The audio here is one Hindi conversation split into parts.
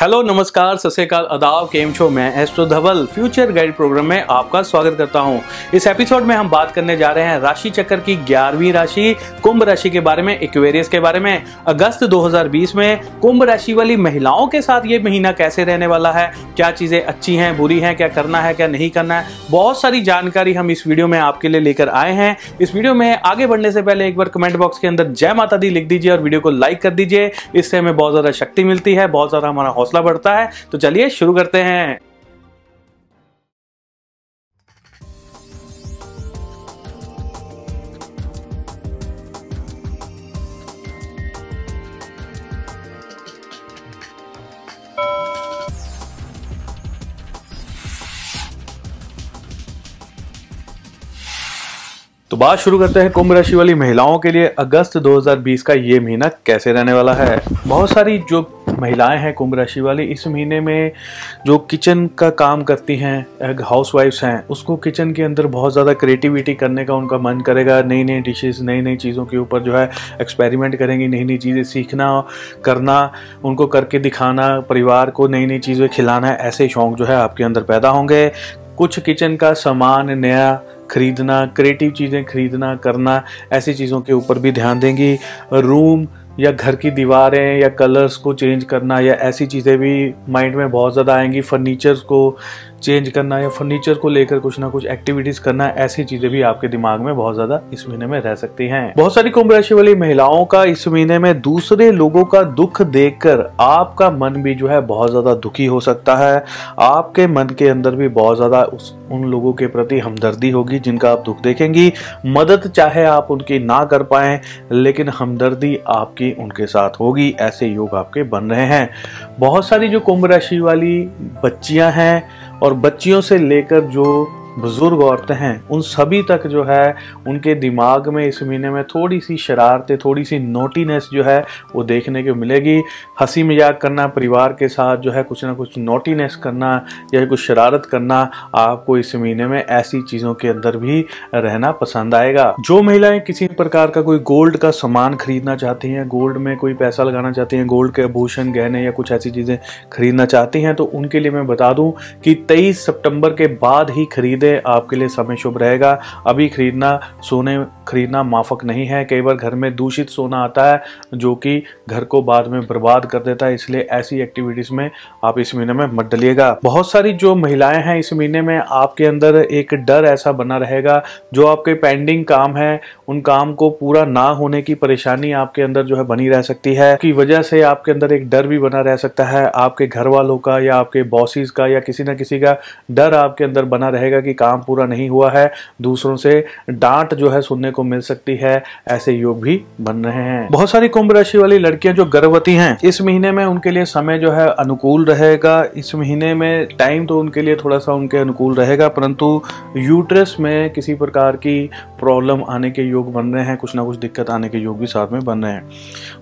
हेलो, नमस्कार, सत श्रीकाल अदाब केम शो मैं astro Dhawal, future guide program में आपका स्वागत करता हूँ। इस एपिसोड में हम बात करने जा रहे हैं राशि चक्र की ग्यारहवीं राशि, कुंभ राशि के बारे में इक्वेरियस के बारे में। अगस्त 2020 में कुंभ राशि वाली महिलाओं के साथ ये महीना कैसे रहने वाला है? क्या चीज़ें अच्छी हैं, बुरी हैं, क्या करना है, क्या नहीं करना है? बहुत सारी जानकारी हम इस वीडियो में आपके लिए लेकर आए हैं। इस वीडियो में आगे बढ़ने से पहले एक बार कमेंट बॉक्स के अंदर जय माता दी लिख दीजिए और वीडियो को लाइक कर दीजिए। इससे हमें बहुत ज़्यादा शक्ति मिलती है, बहुत ज़्यादा हमारा हौसला बढ़ता है तो चलिए शुरू करते हैं। तो बात शुरू करते हैं कुंभ राशि वाली महिलाओं के लिए। अगस्त 2020 का ये महीना कैसे रहने वाला है? बहुत सारी जो महिलाएँ हैं, कुंभ राशि वाली, इस महीने में जो किचन का काम करती हैं हाउस वाइफ्स हैं, उसको किचन के अंदर बहुत ज़्यादा क्रिएटिविटी करने का उनका मन करेगा नई नई डिशेस नई नई चीज़ों के ऊपर जो है एक्सपेरिमेंट करेंगी नई नई चीज़ें सीखना, करना, उनको करके दिखाना, परिवार को नई नई चीज़ें खिलाना, ऐसे शौक जो है आपके अंदर पैदा होंगे। कुछ किचन का सामान नया खरीदना क्रिएटिव चीज़ें खरीदना, करना, ऐसी चीज़ों के ऊपर भी ध्यान देंगी। रूम या घर की दीवारें या कलर्स को चेंज करना या ऐसी चीज़ें भी माइंड में बहुत ज़्यादा आएँगी फर्नीचर्स को चेंज करना या फर्नीचर को लेकर कुछ ना कुछ एक्टिविटीज़ करना, ऐसी चीज़ें भी आपके दिमाग में बहुत ज़्यादा इस महीने में रह सकती हैं। बहुत सारी कुंभ राशि वाली महिलाओं का इस महीने में दूसरे लोगों का दुख देखकर आपका मन भी जो है बहुत ज़्यादा दुखी हो सकता है। आपके मन के अंदर भी बहुत ज़्यादा उस, उन लोगों के प्रति हमदर्दी होगी जिनका आप दुख देखेंगी। मदद चाहे आप उनकी ना कर पाए, लेकिन हमदर्दी आपकी उनके साथ होगी, ऐसे योग आपके बन रहे हैं। बहुत सारी जो कुंभ राशि वाली बच्चियाँ हैं और बच्चियों से लेकर जो बुज़ुर्ग औरतें हैं, उन सभी तक जो है, उनके दिमाग में इस महीने में थोड़ी सी शरारतें थोड़ी सी नोटीनेस जो है, वो देखने को मिलेगी। हँसी मज़ाक करना, परिवार के साथ जो है, कुछ ना कुछ नोटीनेस करना या कुछ शरारत करना, आपको इस महीने में ऐसी चीज़ों के अंदर भी रहना पसंद आएगा। जो महिलाएँ किसी प्रकार का कोई गोल्ड का सामान खरीदना चाहती हैं गोल्ड में कोई पैसा लगाना चाहती हैं गोल्ड के आभूषण गहने या कुछ ऐसी चीज़ें खरीदना चाहती हैं तो उनके लिए मैं बता दूँ कि तेईस सितंबर के बाद ही खरीदे आपके लिए समय शुभ रहेगा। अभी खरीदना, सोने खरीदना माफक नहीं है। कई बार घर में दूषित सोना आता है, जो कि घर को बाद में बर्बाद कर देता है, इसलिए ऐसी एक्टिविटीज़ में आप इस महीने में मत डलिएगा। बहुत सारी जो महिलाएँ हैं, इस महीने में आपके अंदर एक डर ऐसा बना रहेगा, जो आपके पेंडिंग काम है उन काम को पूरा ना होने की परेशानी आपके अंदर जो है बनी रह सकती है, की वजह से आपके अंदर एक डर भी बना रह सकता है, आपके घर वालों का या आपके बॉसिस का या किसी ना किसी का डर आपके अंदर बना रहेगा कि काम पूरा नहीं हुआ है, दूसरों से डांट जो है सुनने को मिल सकती है, ऐसे योग भी बन रहे हैं। बहुत सारी कुंभ राशि वाली लड़कियाँ जो गर्भवती हैं, इस महीने में उनके लिए समय जो है अनुकूल रहेगा, इस महीने में टाइम तो उनके लिए थोड़ा सा उनके अनुकूल रहेगा, परंतु यूट्रस में किसी प्रकार की प्रॉब्लम आने के योग बन रहे हैं, कुछ ना कुछ दिक्कत आने के योग भी साथ में बन रहे हैं।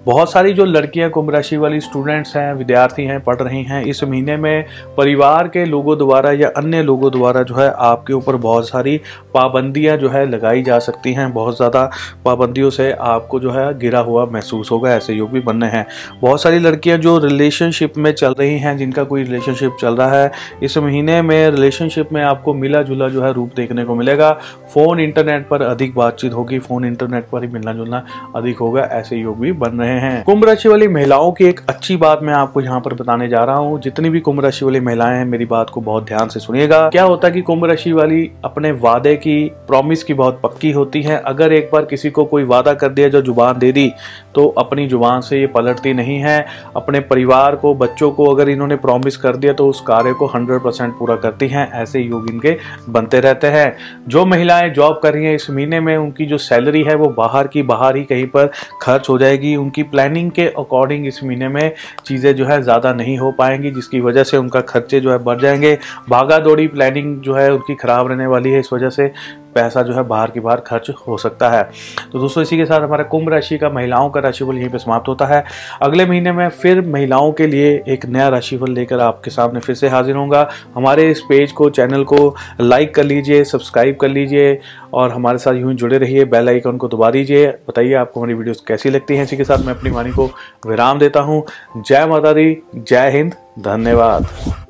बहुत सारी जो लड़कियाँ कुंभ राशि वाली स्टूडेंट्स हैं, विद्यार्थी हैं, पढ़ रही हैं, इस महीने में परिवार के लोगों द्वारा या अन्य लोगों द्वारा जो है आपके ऊपर बहुत सारी पाबंदियाँ जो है लगाई जा सकती हैं। बहुत ज़्यादा पाबंदियों से आपको जो है गिरा हुआ महसूस होगा, ऐसे योग भी बनने हैं। बहुत सारी लड़कियाँ जो रिलेशनशिप में चल रही हैं, जिनका कोई रिलेशनशिप चल रहा है, इस महीने में रिलेशनशिप में आपको मिला जुला जो है रूप देखने को मिलेगा। फ़ोन इंटरनेट पर अधिक बातचीत होगी, फ़ोन इंटरनेट पर ही मिलना जुलना अधिक होगा, ऐसे योग भी बन रहे हैं। कुंभ राशि वाली महिलाओं की एक अच्छी बात मैं आपको यहाँ पर बताने जा रहा हूँ। जितनी भी कुंभ राशि वाली महिलाएँ हैं, मेरी बात को बहुत ध्यान से सुनिएगा। क्या होता है कि कुंभ राशि वाली अपने वादे की प्रॉमिस की बहुत पक्की होती है। अगर एक बार किसी को कोई वादा कर दिया, जो ज़ुबान दे दी तो अपनी ज़ुबान से ये पलटती नहीं है। अपने परिवार को, बच्चों को अगर इन्होंने प्रॉमिस कर दिया तो उस कार्य को 100 परसेंट पूरा करती हैं। ऐसे योग इनके बनते रहते हैं। जो महिलाएँ जॉब कर रही हैं, इस महीने में उनकी जो सैलरी है, वो बाहर की बाहर ही कहीं पर खर्च हो जाएगी। उनकी प्लानिंग के अकॉर्डिंग इस महीने में चीज़ें जो है ज़्यादा नहीं हो पाएँगी, जिसकी वजह से उनका खर्चे जो है बढ़ जाएँगे। भागा दौड़ी प्लानिंग जो है उनकी खराब रहने वाली है, इस वजह से पैसा जो है बाहर की बाहर खर्च हो सकता है। तो दोस्तों, इसी के साथ हमारा कुंभ राशि का महिलाओं का राशिफल यहीं पर समाप्त होता है। अगले महीने में फिर महिलाओं के लिए एक नया राशिफल लेकर आपके सामने फिर से हाजिर होंगे हमारे इस पेज को, चैनल को लाइक कर लीजिए, सब्सक्राइब कर लीजिए और हमारे साथ यूँ जुड़े रहिए। बेल आइकन को दबा दीजिए। बताइए आपको हमारी वीडियोस कैसी लगती हैं। इसी के साथ मैं अपनी वाणी को विराम देता हूँ। जय माता दी, जय हिंद, धन्यवाद।